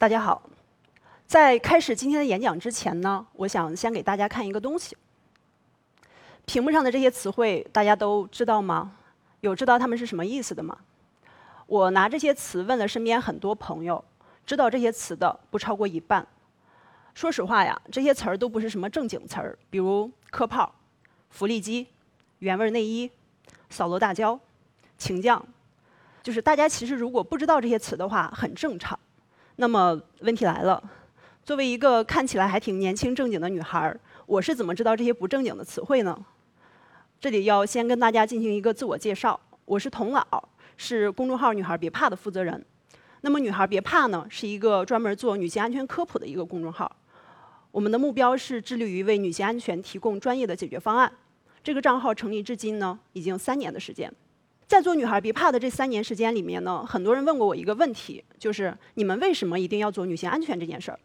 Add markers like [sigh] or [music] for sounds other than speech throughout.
大家好，在开始今天的演讲之前呢，我想先给大家看一个东西。屏幕上的这些词汇大家都知道吗？有知道它们是什么意思的吗？我拿这些词问了身边很多朋友，知道这些词的不超过一半。说实话呀，这些词儿都不是什么正经词儿，比如磕炮、福利机、原味内衣、扫罗大胶、情将，就是大家其实如果不知道这些词的话，很正常。那么问题来了，作为一个看起来还挺年轻正经的女孩儿，我是怎么知道这些不正经的词汇呢？这里要先跟大家进行一个自我介绍，我是童老，是公众号“女孩别怕”的负责人。那么“女孩别怕”呢，是一个专门做女性安全科普的一个公众号。我们的目标是致力于为女性安全提供专业的解决方案。这个账号成立至今呢，已经三年的时间。在做女孩别怕的这三年时间里面呢，很多人问过我一个问题，就是你们为什么一定要做女性安全这件事儿？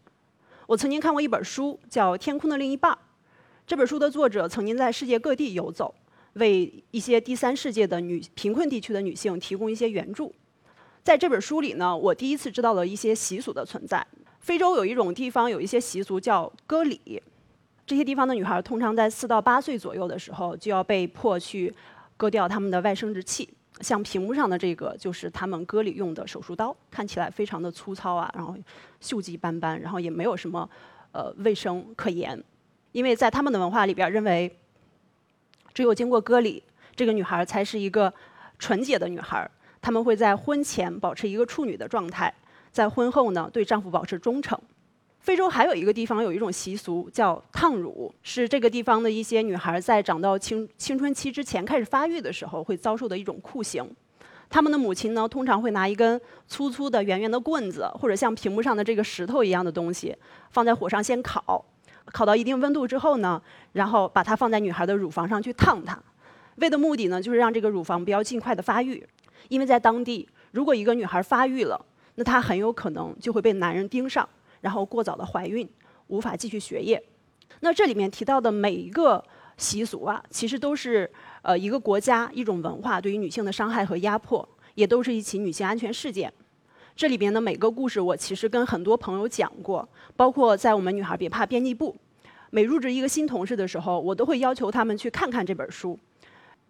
我曾经看过一本书，叫《天空的另一半》。这本书的作者曾经在世界各地游走，为一些第三世界的女贫困地区的女性提供一些援助。在这本书里呢，我第一次知道了一些习俗的存在。非洲有一种地方有一些习俗叫割礼，这些地方的女孩通常在四到八岁左右的时候就要被迫去。割掉他们的外生殖器，像屏幕上的这个就是他们割礼用的手术刀，看起来非常的粗糙啊，然后锈迹斑斑，然后也没有什么呃卫生可言，因为在他们的文化里边认为，只有经过割礼，这个女孩才是一个纯洁的女孩，他们会在婚前保持一个处女的状态，在婚后呢对丈夫保持忠诚。非洲还有一个地方有一种习俗叫烫乳，是这个地方的一些女孩在长到青青春期之前开始发育的时候会遭受的一种酷刑。她们的母亲呢，通常会拿一根粗粗的圆圆的棍子，或者像屏幕上的这个石头一样的东西，放在火上先烤，烤到一定温度之后呢，然后把它放在女孩的乳房上去烫它。为的目的呢，就是让这个乳房不要尽快的发育，因为在当地，如果一个女孩发育了，那她很有可能就会被男人盯上。然后过早的怀孕，无法继续学业。那这里面提到的每一个习俗啊，其实都是呃一个国家一种文化对于女性的伤害和压迫，也都是一起女性安全事件。这里边的每个故事，我其实跟很多朋友讲过，包括在我们女孩别怕编辑部，每入职一个新同事的时候，我都会要求他们去看看这本书。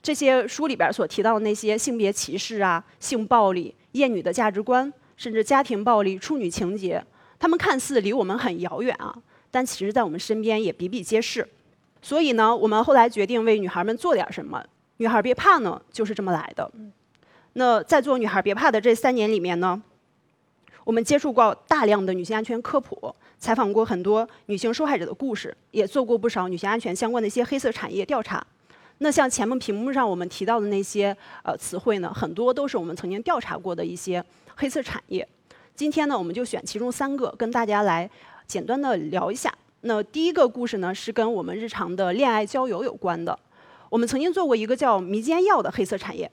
这些书里边所提到的那些性别歧视啊、性暴力、厌女的价值观，甚至家庭暴力、处女情节。他们看似离我们很遥远啊，但其实在我们身边也比比皆是。所以呢，我们后来决定为女孩们做点什么。女孩别怕呢，就是这么来的。那在做女孩别怕的这三年里面呢，我们接触过大量的女性安全科普，采访过很多女性受害者的故事，也做过不少女性安全相关的一些黑色产业调查。那像前面屏幕上我们提到的那些呃词汇呢，很多都是我们曾经调查过的一些黑色产业。今天呢，我们就选其中三个跟大家来简单的聊一下。那第一个故事呢，是跟我们日常的恋爱交友有关的。我们曾经做过一个叫迷奸药的黑色产业。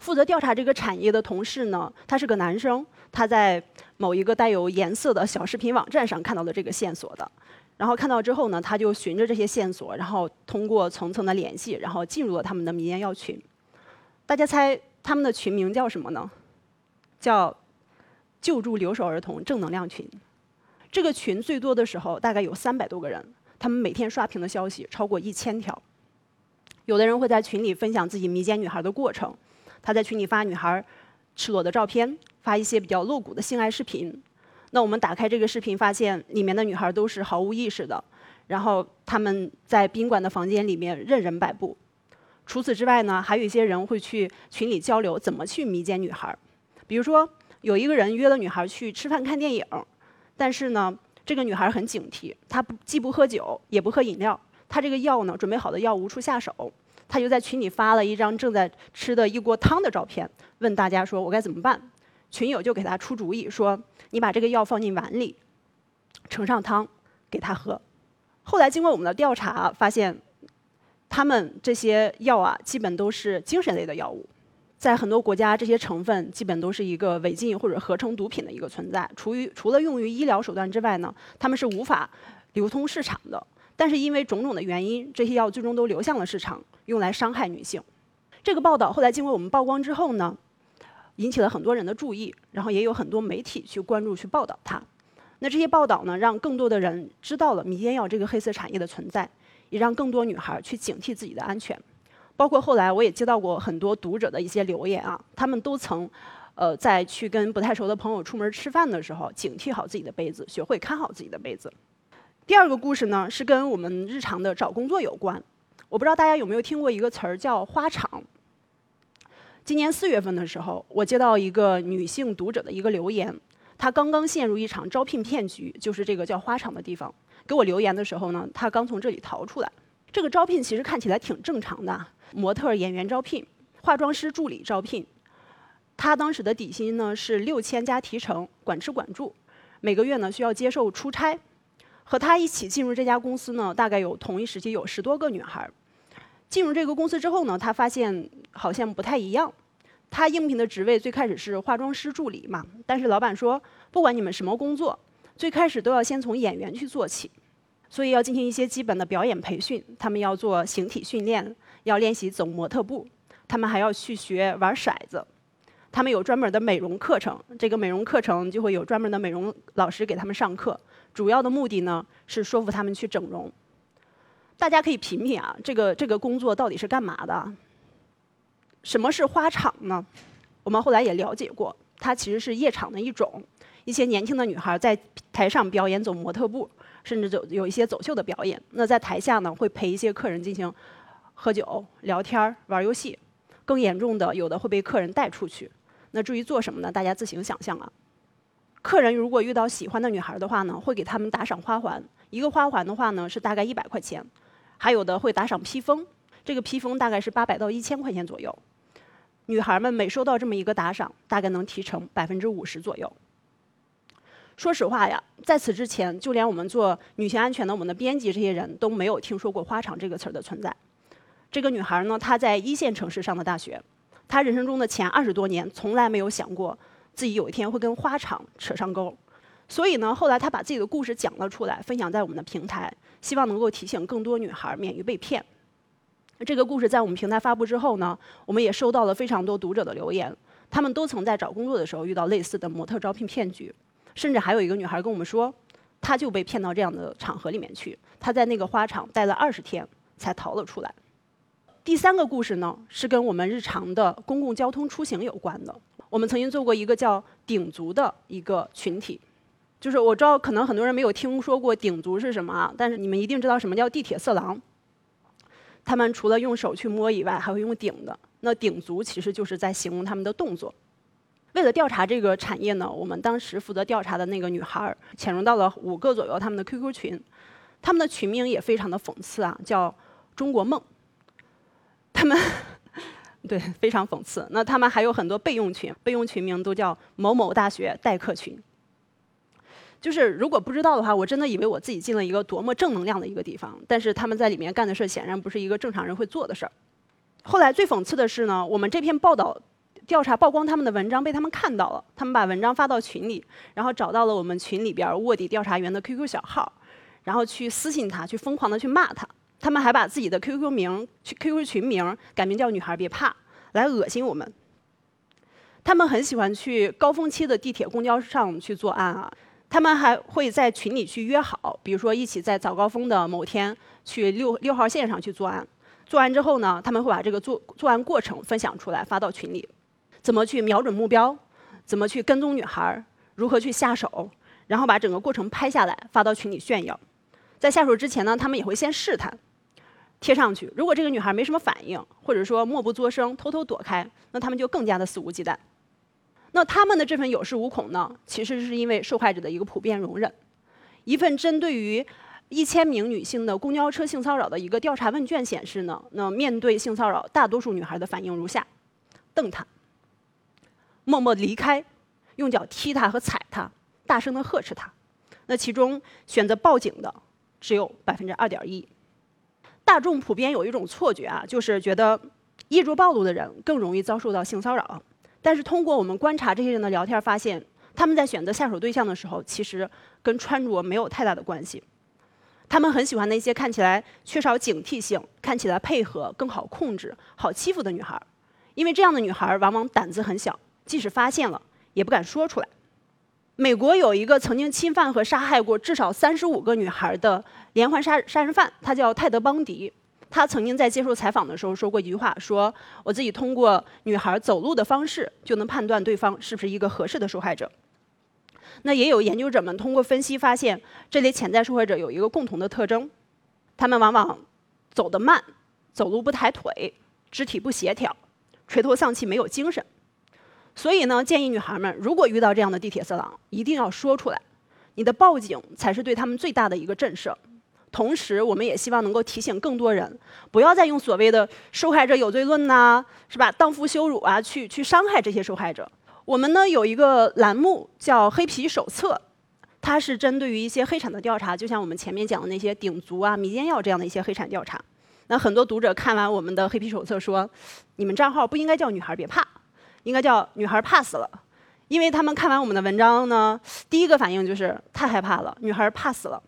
负责调查这个产业的同事呢，他是个男生，他在某一个带有颜色的小视频网站上看到了这个线索的。然后看到之后呢，他就循着这些线索，然后通过层层的联系，然后进入了他们的迷奸药群。大家猜他们的群名叫什么呢？叫。救助留守儿童正能量群，这个群最多的时候大概有三百多个人，他们每天刷屏的消息超过一千条。有的人会在群里分享自己迷奸女孩的过程，他在群里发女孩赤裸的照片，发一些比较露骨的性爱视频。那我们打开这个视频，发现里面的女孩都是毫无意识的，然后他们在宾馆的房间里面任人摆布。除此之外呢，还有一些人会去群里交流怎么去迷奸女孩，比如说。有一个人约了女孩去吃饭看电影，但是呢，这个女孩很警惕，她不既不喝酒也不喝饮料，她这个药呢准备好的药无处下手，她就在群里发了一张正在吃的一锅汤的照片，问大家说我该怎么办？群友就给她出主意说你把这个药放进碗里，盛上汤给她喝。后来经过我们的调查发现，他们这些药啊基本都是精神类的药物。在很多国家，这些成分基本都是一个违禁或者合成毒品的一个存在。除于除了用于医疗手段之外呢，他们是无法流通市场的。但是因为种种的原因，这些药最终都流向了市场，用来伤害女性。这个报道后来经过我们曝光之后呢，引起了很多人的注意，然后也有很多媒体去关注、去报道它。那这些报道呢，让更多的人知道了迷奸药这个黑色产业的存在，也让更多女孩去警惕自己的安全。包括后来我也接到过很多读者的一些留言啊，他们都曾，呃，在去跟不太熟的朋友出门吃饭的时候，警惕好自己的杯子，学会看好自己的杯子。第二个故事呢，是跟我们日常的找工作有关。我不知道大家有没有听过一个词儿叫“花场”。今年四月份的时候，我接到一个女性读者的一个留言，她刚刚陷入一场招聘骗局，就是这个叫“花场”的地方。给我留言的时候呢，她刚从这里逃出来。这个招聘其实看起来挺正常的。模特、演员招聘，化妆师助理招聘。他当时的底薪呢是六千加提成，管吃管住。每个月呢需要接受出差。和他一起进入这家公司呢，大概有同一时期有十多个女孩。进入这个公司之后呢，他发现好像不太一样。他应聘的职位最开始是化妆师助理嘛，但是老板说，不管你们什么工作，最开始都要先从演员去做起，所以要进行一些基本的表演培训。他们要做形体训练。要练习走模特步，他们还要去学玩骰子，他们有专门的美容课程，这个美容课程就会有专门的美容老师给他们上课，主要的目的呢是说服他们去整容。大家可以品品啊，这个这个工作到底是干嘛的？什么是花场呢？我们后来也了解过，它其实是夜场的一种，一些年轻的女孩在台上表演走模特步，甚至走有一些走秀的表演。那在台下呢，会陪一些客人进行。喝酒、聊天、玩游戏，更严重的有的会被客人带出去。那至于做什么呢？大家自行想象啊。客人如果遇到喜欢的女孩的话呢，会给他们打赏花环，一个花环的话呢是大概一百块钱。还有的会打赏披风，这个披风大概是八百到一千块钱左右。女孩们每收到这么一个打赏，大概能提成百分之五十左右。说实话呀，在此之前，就连我们做女性安全的我们的编辑这些人都没有听说过“花场”这个词儿的存在。这个女孩呢，她在一线城市上的大学，她人生中的前二十多年从来没有想过自己有一天会跟花场扯上钩，所以呢，后来她把自己的故事讲了出来，分享在我们的平台，希望能够提醒更多女孩免于被骗。这个故事在我们平台发布之后呢，我们也收到了非常多读者的留言，他们都曾在找工作的时候遇到类似的模特招聘骗局，甚至还有一个女孩跟我们说，她就被骗到这样的场合里面去，她在那个花场待了二十天才逃了出来。第三个故事呢，是跟我们日常的公共交通出行有关的。我们曾经做过一个叫“顶族”的一个群体，就是我知道可能很多人没有听说过“顶族”是什么啊，但是你们一定知道什么叫地铁色狼。他们除了用手去摸以外，还会用顶的。那“顶族”其实就是在形容他们的动作。为了调查这个产业呢，我们当时负责调查的那个女孩潜入到了五个左右他们的 QQ 群，他们的群名也非常的讽刺啊，叫“中国梦”。他们 [laughs] 对非常讽刺。那他们还有很多备用群，备用群名都叫某某大学代课群。就是如果不知道的话，我真的以为我自己进了一个多么正能量的一个地方。但是他们在里面干的事显然不是一个正常人会做的事儿。后来最讽刺的是呢，我们这篇报道调查曝光他们的文章被他们看到了，他们把文章发到群里，然后找到了我们群里边卧底调查员的 QQ 小号，然后去私信他，去疯狂的去骂他。他们还把自己的 QQ 名、QQ 群名改名叫“女孩别怕”，来恶心我们。他们很喜欢去高峰期的地铁、公交上去作案啊。他们还会在群里去约好，比如说一起在早高峰的某天去六六号线上去作案。做完之后呢，他们会把这个作作案过程分享出来发到群里，怎么去瞄准目标，怎么去跟踪女孩，如何去下手，然后把整个过程拍下来发到群里炫耀。在下手之前呢，他们也会先试探。贴上去，如果这个女孩没什么反应，或者说默不作声、偷偷躲开，那他们就更加的肆无忌惮。那他们的这份有恃无恐呢，其实是因为受害者的一个普遍容忍。一份针对于一千名女性的公交车性骚扰的一个调查问卷显示呢，那面对性骚扰，大多数女孩的反应如下：瞪他，默默离开，用脚踢他和踩他，大声的呵斥他。那其中选择报警的只有百分之二点一。大众普遍有一种错觉啊，就是觉得衣着暴露的人更容易遭受到性骚扰。但是通过我们观察这些人的聊天，发现他们在选择下手对象的时候，其实跟穿着没有太大的关系。他们很喜欢那些看起来缺少警惕性、看起来配合更好控制、好欺负的女孩，因为这样的女孩往往胆子很小，即使发现了，也不敢说出来。美国有一个曾经侵犯和杀害过至少三十五个女孩的连环杀杀人犯，他叫泰德·邦迪。他曾经在接受采访的时候说过一句话：“说我自己通过女孩走路的方式就能判断对方是不是一个合适的受害者。”那也有研究者们通过分析发现，这类潜在受害者有一个共同的特征：他们往往走得慢，走路不抬腿，肢体不协调，垂头丧气，没有精神。所以呢，建议女孩们，如果遇到这样的地铁色狼，一定要说出来。你的报警才是对他们最大的一个震慑。同时，我们也希望能够提醒更多人，不要再用所谓的受害者有罪论呐，是吧？荡妇羞辱啊，去去伤害这些受害者。我们呢有一个栏目叫《黑皮手册》，它是针对于一些黑产的调查，就像我们前面讲的那些鼎族啊、迷奸药这样的一些黑产调查。那很多读者看完我们的《黑皮手册》说，你们账号不应该叫“女孩别怕”。应该叫女孩怕死了，因为他们看完我们的文章呢，第一个反应就是太害怕了，女孩怕死了。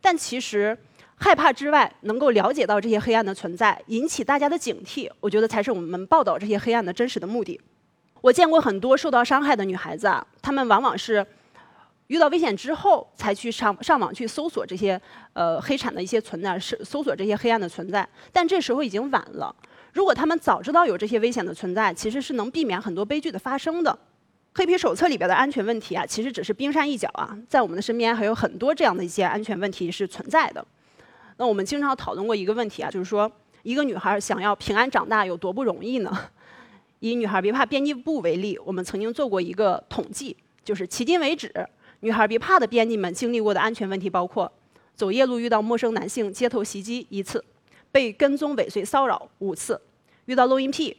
但其实害怕之外，能够了解到这些黑暗的存在，引起大家的警惕，我觉得才是我们报道这些黑暗的真实的目的。我见过很多受到伤害的女孩子啊，她们往往是遇到危险之后才去上上网去搜索这些呃黑产的一些存在，是搜索这些黑暗的存在，但这时候已经晚了。如果他们早知道有这些危险的存在，其实是能避免很多悲剧的发生的。黑皮手册里边的安全问题啊，其实只是冰山一角啊，在我们的身边还有很多这样的一些安全问题是存在的。那我们经常讨论过一个问题啊，就是说一个女孩想要平安长大有多不容易呢？[laughs] 以女孩别怕编辑部为例，我们曾经做过一个统计，就是迄今为止，女孩别怕的编辑们经历过的安全问题包括：走夜路遇到陌生男性街头袭击一次。被跟踪尾随骚扰五次，遇到录音癖，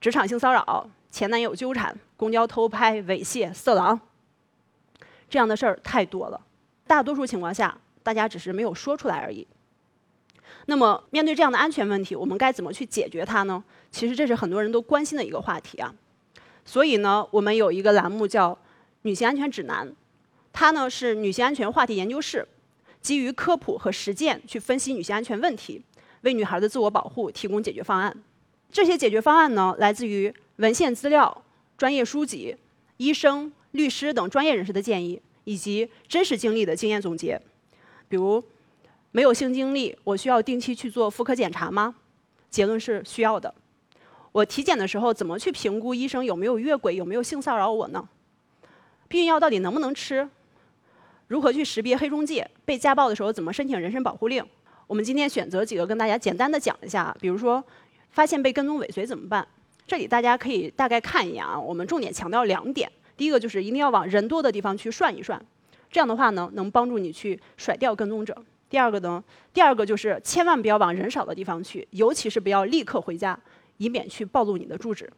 职场性骚扰，前男友纠缠，公交偷拍猥亵，色狼，这样的事儿太多了。大多数情况下，大家只是没有说出来而已。那么，面对这样的安全问题，我们该怎么去解决它呢？其实这是很多人都关心的一个话题啊。所以呢，我们有一个栏目叫《女性安全指南》，它呢是女性安全话题研究室，基于科普和实践去分析女性安全问题。为女孩的自我保护提供解决方案。这些解决方案呢，来自于文献资料、专业书籍、医生、律师等专业人士的建议，以及真实经历的经验总结。比如，没有性经历，我需要定期去做妇科检查吗？结论是需要的。我体检的时候怎么去评估医生有没有越轨、有没有性骚扰我呢？避孕药到底能不能吃？如何去识别黑中介？被家暴的时候怎么申请人身保护令？我们今天选择几个跟大家简单的讲一下，比如说发现被跟踪尾随怎么办？这里大家可以大概看一眼啊。我们重点强调两点，第一个就是一定要往人多的地方去涮一涮，这样的话呢能帮助你去甩掉跟踪者。第二个呢，第二个就是千万不要往人少的地方去，尤其是不要立刻回家，以免去暴露你的住址。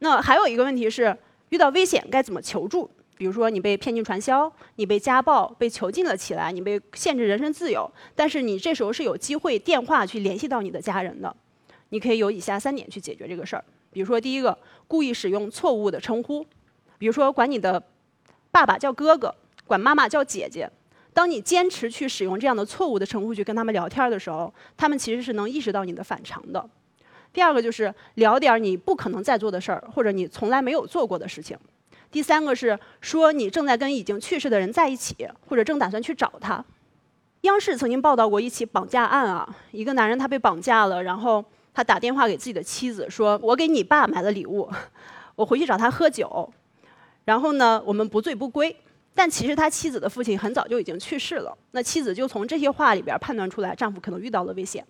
那还有一个问题是，遇到危险该怎么求助？比如说，你被骗进传销，你被家暴，被囚禁了起来，你被限制人身自由，但是你这时候是有机会电话去联系到你的家人的。你可以有以下三点去解决这个事儿。比如说，第一个，故意使用错误的称呼，比如说管你的爸爸叫哥哥，管妈妈叫姐姐。当你坚持去使用这样的错误的称呼去跟他们聊天的时候，他们其实是能意识到你的反常的。第二个就是聊点你不可能再做的事儿，或者你从来没有做过的事情。第三个是说你正在跟已经去世的人在一起，或者正打算去找他。央视曾经报道过一起绑架案啊，一个男人他被绑架了，然后他打电话给自己的妻子说：“我给你爸买了礼物，[laughs] 我回去找他喝酒，然后呢，我们不醉不归。”但其实他妻子的父亲很早就已经去世了，那妻子就从这些话里边判断出来，丈夫可能遇到了危险。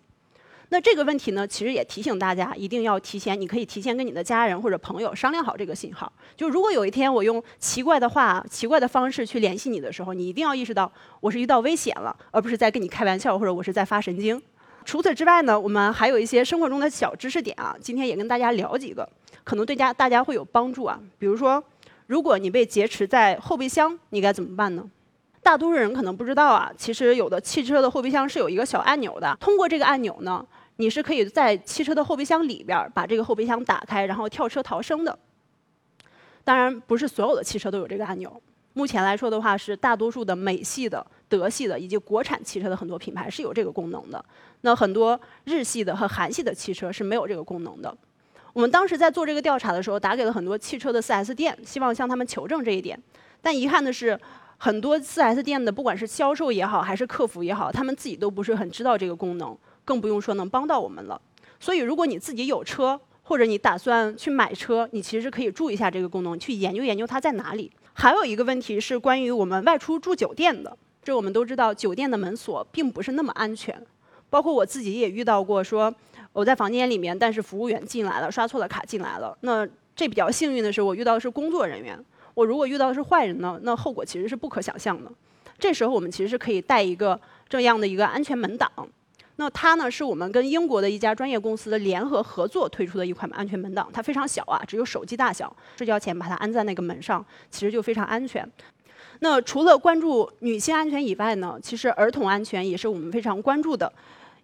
那这个问题呢，其实也提醒大家，一定要提前，你可以提前跟你的家人或者朋友商量好这个信号。就如果有一天我用奇怪的话、奇怪的方式去联系你的时候，你一定要意识到我是遇到危险了，而不是在跟你开玩笑或者我是在发神经。除此之外呢，我们还有一些生活中的小知识点啊，今天也跟大家聊几个，可能对家大家会有帮助啊。比如说，如果你被劫持在后备箱，你该怎么办呢？大多数人可能不知道啊，其实有的汽车的后备箱是有一个小按钮的，通过这个按钮呢。你是可以在汽车的后备箱里边儿把这个后备箱打开，然后跳车逃生的。当然，不是所有的汽车都有这个按钮。目前来说的话，是大多数的美系的、德系的以及国产汽车的很多品牌是有这个功能的。那很多日系的和韩系的汽车是没有这个功能的。我们当时在做这个调查的时候，打给了很多汽车的 4S 店，希望向他们求证这一点。但遗憾的是，很多 4S 店的不管是销售也好，还是客服也好，他们自己都不是很知道这个功能，更不用说能帮到我们了。所以，如果你自己有车，或者你打算去买车，你其实可以注意一下这个功能，去研究研究它在哪里。还有一个问题是关于我们外出住酒店的，这我们都知道，酒店的门锁并不是那么安全。包括我自己也遇到过，说我在房间里面，但是服务员进来了，刷错了卡进来了。那这比较幸运的是，我遇到的是工作人员。我如果遇到的是坏人呢，那后果其实是不可想象的。这时候我们其实是可以带一个这样的一个安全门挡。那它呢，是我们跟英国的一家专业公司联合合作推出的一款安全门挡，它非常小啊，只有手机大小。睡觉前把它安在那个门上，其实就非常安全。那除了关注女性安全以外呢，其实儿童安全也是我们非常关注的。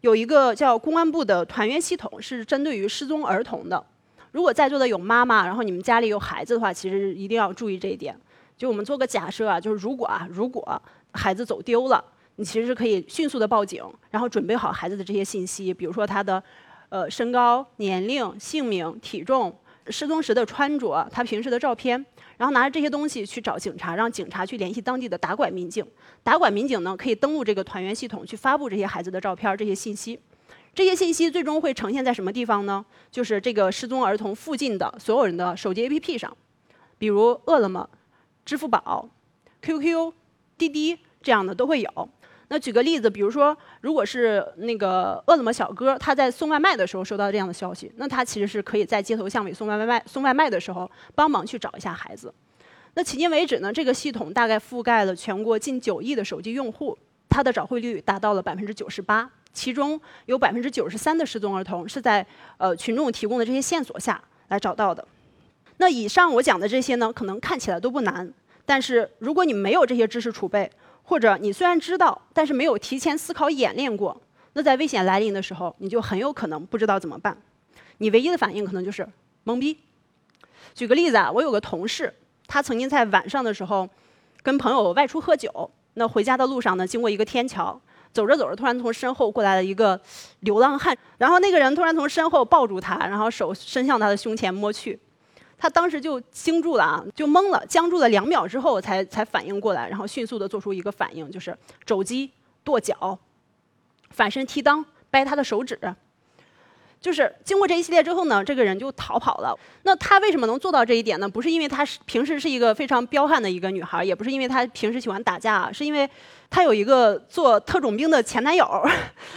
有一个叫公安部的团圆系统，是针对于失踪儿童的。如果在座的有妈妈，然后你们家里有孩子的话，其实一定要注意这一点。就我们做个假设啊，就是如果啊，如果孩子走丢了。你其实是可以迅速的报警，然后准备好孩子的这些信息，比如说他的，呃，身高、年龄、姓名、体重、失踪时的穿着、他平时的照片，然后拿着这些东西去找警察，让警察去联系当地的打拐民警。打拐民警呢，可以登录这个团圆系统去发布这些孩子的照片、这些信息。这些信息最终会呈现在什么地方呢？就是这个失踪儿童附近的所有人的手机 APP 上，比如饿了么、支付宝、QQ、滴滴这样的都会有。那举个例子，比如说，如果是那个饿了么小哥，他在送外卖的时候收到这样的消息，那他其实是可以在街头巷尾送外卖、送外卖的时候帮忙去找一下孩子。那迄今为止呢，这个系统大概覆盖了全国近九亿的手机用户，它的找回率达到了百分之九十八，其中有百分之九十三的失踪儿童是在呃群众提供的这些线索下来找到的。那以上我讲的这些呢，可能看起来都不难，但是如果你没有这些知识储备，或者你虽然知道，但是没有提前思考演练过，那在危险来临的时候，你就很有可能不知道怎么办。你唯一的反应可能就是懵逼。举个例子啊，我有个同事，他曾经在晚上的时候跟朋友外出喝酒，那回家的路上呢，经过一个天桥，走着走着，突然从身后过来了一个流浪汉，然后那个人突然从身后抱住他，然后手伸向他的胸前摸去。他当时就惊住了啊，就懵了，僵住了两秒之后才才反应过来，然后迅速的做出一个反应，就是肘击、跺脚、反身踢裆、掰他的手指。就是经过这一系列之后呢，这个人就逃跑了。那他为什么能做到这一点呢？不是因为他是平时是一个非常彪悍的一个女孩，也不是因为他平时喜欢打架，是因为他有一个做特种兵的前男友。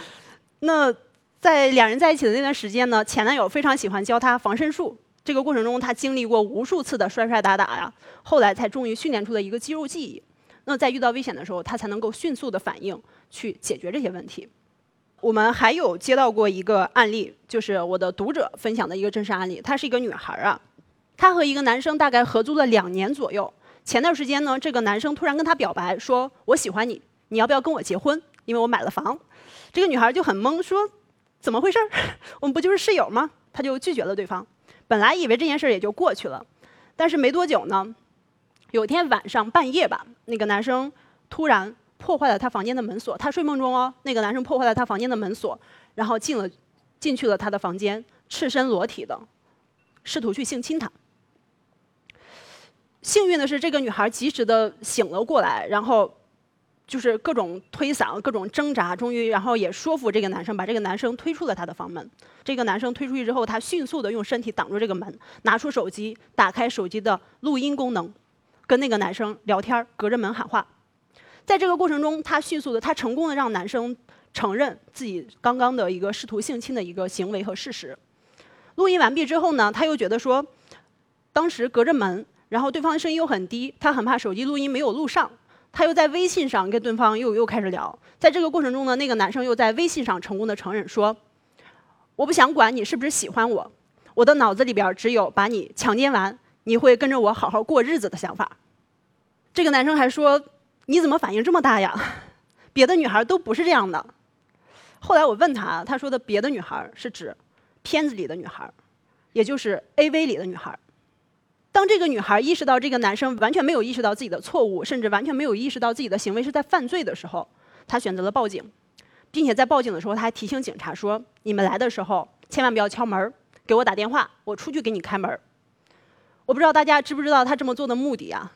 [laughs] 那在两人在一起的那段时间呢，前男友非常喜欢教他防身术。这个过程中，他经历过无数次的摔摔打打呀，后来才终于训练出了一个肌肉记忆。那在遇到危险的时候，他才能够迅速的反应去解决这些问题。我们还有接到过一个案例，就是我的读者分享的一个真实案例。她是一个女孩啊，她和一个男生大概合租了两年左右。前段时间呢，这个男生突然跟她表白，说我喜欢你，你要不要跟我结婚？因为我买了房。这个女孩就很懵，说怎么回事？[laughs] 我们不就是室友吗？她就拒绝了对方。本来以为这件事也就过去了，但是没多久呢，有天晚上半夜吧，那个男生突然破坏了他房间的门锁。他睡梦中哦，那个男生破坏了他房间的门锁，然后进了进去了他的房间，赤身裸体的，试图去性侵他。幸运的是，这个女孩及时的醒了过来，然后。就是各种推搡，各种挣扎，终于，然后也说服这个男生，把这个男生推出了他的房门。这个男生推出去之后，他迅速的用身体挡住这个门，拿出手机，打开手机的录音功能，跟那个男生聊天，隔着门喊话。在这个过程中，他迅速的，他成功的让男生承认自己刚刚的一个试图性侵的一个行为和事实。录音完毕之后呢，他又觉得说，当时隔着门，然后对方的声音又很低，他很怕手机录音没有录上。他又在微信上跟对方又又开始聊，在这个过程中呢，那个男生又在微信上成功的承认说：“我不想管你是不是喜欢我，我的脑子里边只有把你强奸完，你会跟着我好好过日子的想法。”这个男生还说：“你怎么反应这么大呀？别的女孩都不是这样的。”后来我问他，他说的别的女孩是指片子里的女孩，也就是 AV 里的女孩。当这个女孩意识到这个男生完全没有意识到自己的错误，甚至完全没有意识到自己的行为是在犯罪的时候，她选择了报警，并且在报警的时候，她还提醒警察说：“你们来的时候千万不要敲门，给我打电话，我出去给你开门。我不知道大家知不知道她这么做的目的啊？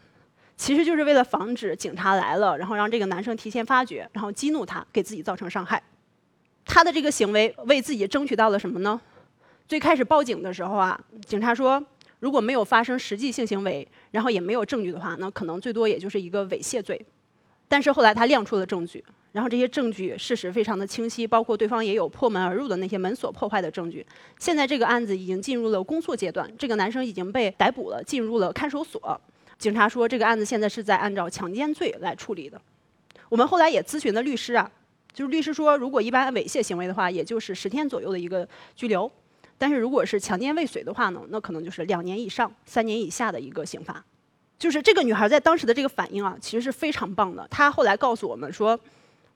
其实就是为了防止警察来了，然后让这个男生提前发觉，然后激怒他，给自己造成伤害。他的这个行为为自己争取到了什么呢？最开始报警的时候啊，警察说如果没有发生实际性行为，然后也没有证据的话，那可能最多也就是一个猥亵罪。但是后来他亮出了证据。然后这些证据事实非常的清晰，包括对方也有破门而入的那些门锁破坏的证据。现在这个案子已经进入了公诉阶段，这个男生已经被逮捕了，进入了看守所。警察说这个案子现在是在按照强奸罪来处理的。我们后来也咨询了律师啊，就是律师说，如果一般猥亵行为的话，也就是十天左右的一个拘留；但是如果是强奸未遂的话呢，那可能就是两年以上三年以下的一个刑罚。就是这个女孩在当时的这个反应啊，其实是非常棒的。她后来告诉我们说。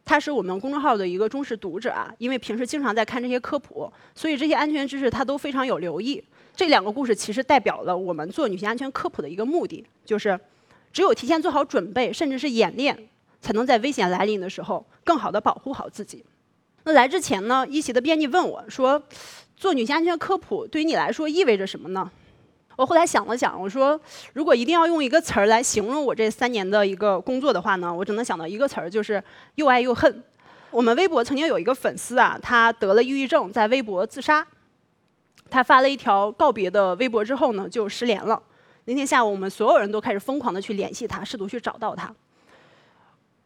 她是我们公众号的一个忠实读者啊，因为平时经常在看这些科普，所以这些安全知识她都非常有留意。这两个故事其实代表了我们做女性安全科普的一个目的，就是只有提前做好准备，甚至是演练，才能在危险来临的时候更好的保护好自己。那来之前呢，一席的编辑问我说：“做女性安全科普对于你来说意味着什么呢？”我后来想了想，我说，如果一定要用一个词儿来形容我这三年的一个工作的话呢，我只能想到一个词儿，就是又爱又恨。我们微博曾经有一个粉丝啊，他得了抑郁症，在微博自杀。他发了一条告别的微博之后呢，就失联了。那天下午，我们所有人都开始疯狂的去联系他，试图去找到他。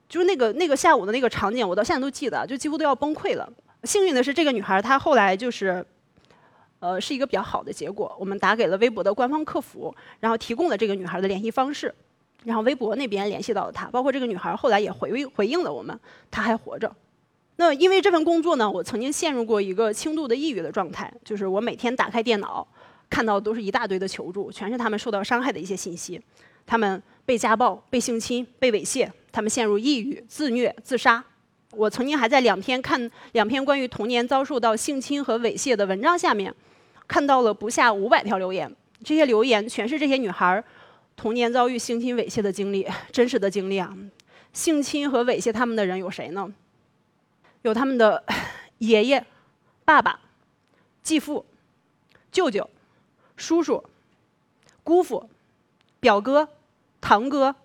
就是那个那个下午的那个场景，我到现在都记得，就几乎都要崩溃了。幸运的是，这个女孩她后来就是。呃，是一个比较好的结果。我们打给了微博的官方客服，然后提供了这个女孩的联系方式，然后微博那边联系到了她，包括这个女孩后来也回回应了我们，她还活着。那因为这份工作呢，我曾经陷入过一个轻度的抑郁的状态，就是我每天打开电脑，看到都是一大堆的求助，全是他们受到伤害的一些信息，他们被家暴、被性侵、被猥亵，他们陷入抑郁、自虐、自杀。我曾经还在两篇看两篇关于童年遭受到性侵和猥亵的文章下面。看到了不下五百条留言，这些留言全是这些女孩童年遭遇性侵猥亵的经历，真实的经历啊！性侵和猥亵他们的人有谁呢？有他们的爷爷、爸爸、继父、舅舅、叔叔、姑父、表哥、堂哥，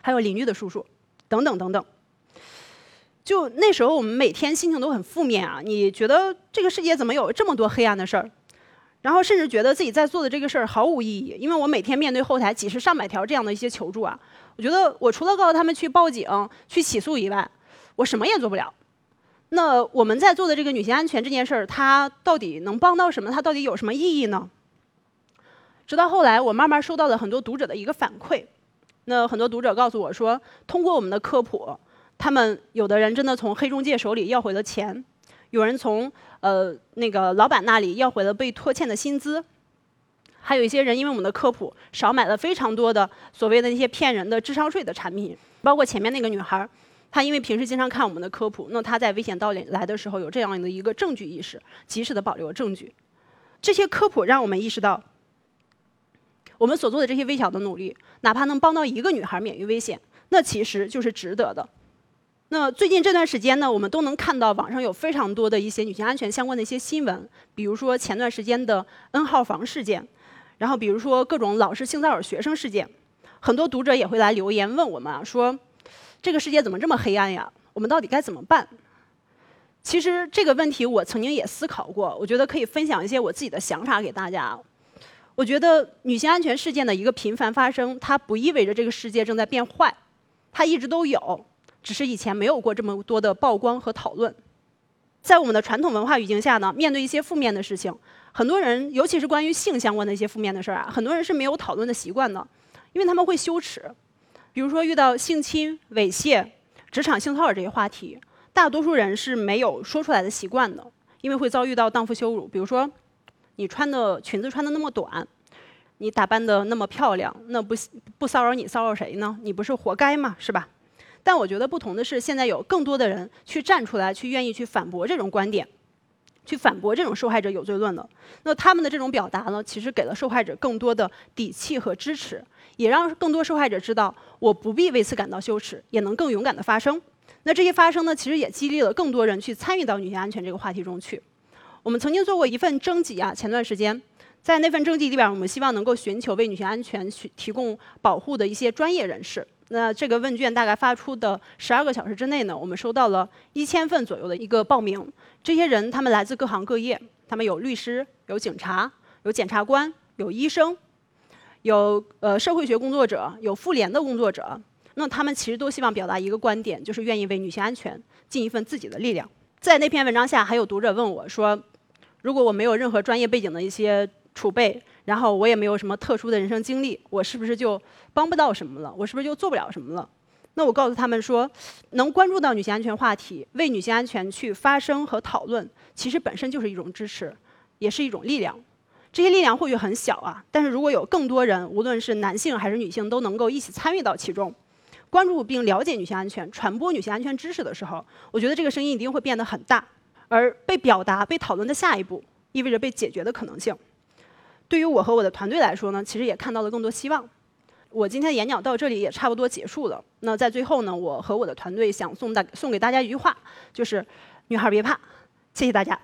还有邻居的叔叔，等等等等。就那时候，我们每天心情都很负面啊！你觉得这个世界怎么有这么多黑暗的事儿？然后甚至觉得自己在做的这个事儿毫无意义，因为我每天面对后台几十上百条这样的一些求助啊，我觉得我除了告诉他们去报警、去起诉以外，我什么也做不了。那我们在做的这个女性安全这件事儿，它到底能帮到什么？它到底有什么意义呢？直到后来，我慢慢收到了很多读者的一个反馈，那很多读者告诉我说，通过我们的科普。他们有的人真的从黑中介手里要回了钱，有人从呃那个老板那里要回了被拖欠的薪资，还有一些人因为我们的科普少买了非常多的所谓的那些骗人的智商税的产品，包括前面那个女孩，她因为平时经常看我们的科普，那她在危险到来的时候有这样的一个证据意识，及时的保留证据。这些科普让我们意识到，我们所做的这些微小的努力，哪怕能帮到一个女孩免于危险，那其实就是值得的。那最近这段时间呢，我们都能看到网上有非常多的一些女性安全相关的一些新闻，比如说前段时间的 N 号房事件，然后比如说各种老师性骚扰学生事件，很多读者也会来留言问我们啊，说这个世界怎么这么黑暗呀？我们到底该怎么办？其实这个问题我曾经也思考过，我觉得可以分享一些我自己的想法给大家。我觉得女性安全事件的一个频繁发生，它不意味着这个世界正在变坏，它一直都有。只是以前没有过这么多的曝光和讨论，在我们的传统文化语境下呢，面对一些负面的事情，很多人，尤其是关于性相关的一些负面的事儿啊，很多人是没有讨论的习惯的，因为他们会羞耻。比如说遇到性侵、猥亵、职场性骚扰这些话题，大多数人是没有说出来的习惯的，因为会遭遇到荡妇羞辱。比如说，你穿的裙子穿的那么短，你打扮的那么漂亮，那不不骚扰你骚扰谁呢？你不是活该吗？是吧？但我觉得不同的是，现在有更多的人去站出来，去愿意去反驳这种观点，去反驳这种受害者有罪论了。那他们的这种表达呢，其实给了受害者更多的底气和支持，也让更多受害者知道，我不必为此感到羞耻，也能更勇敢的发声。那这些发声呢，其实也激励了更多人去参与到女性安全这个话题中去。我们曾经做过一份征集啊，前段时间，在那份征集里边，我们希望能够寻求为女性安全去提供保护的一些专业人士。那这个问卷大概发出的十二个小时之内呢，我们收到了一千份左右的一个报名。这些人他们来自各行各业，他们有律师、有警察、有检察官、有医生、有呃社会学工作者、有妇联的工作者。那他们其实都希望表达一个观点，就是愿意为女性安全尽一份自己的力量。在那篇文章下，还有读者问我说：“如果我没有任何专业背景的一些储备，然后我也没有什么特殊的人生经历，我是不是就帮不到什么了？我是不是就做不了什么了？”那我告诉他们说，能关注到女性安全话题，为女性安全去发声和讨论，其实本身就是一种支持，也是一种力量。这些力量或许很小啊，但是如果有更多人，无论是男性还是女性，都能够一起参与到其中。关注并了解女性安全，传播女性安全知识的时候，我觉得这个声音一定会变得很大，而被表达、被讨论的下一步，意味着被解决的可能性。对于我和我的团队来说呢，其实也看到了更多希望。我今天演讲到这里也差不多结束了。那在最后呢，我和我的团队想送大送给大家一句话，就是“女孩别怕”。谢谢大家。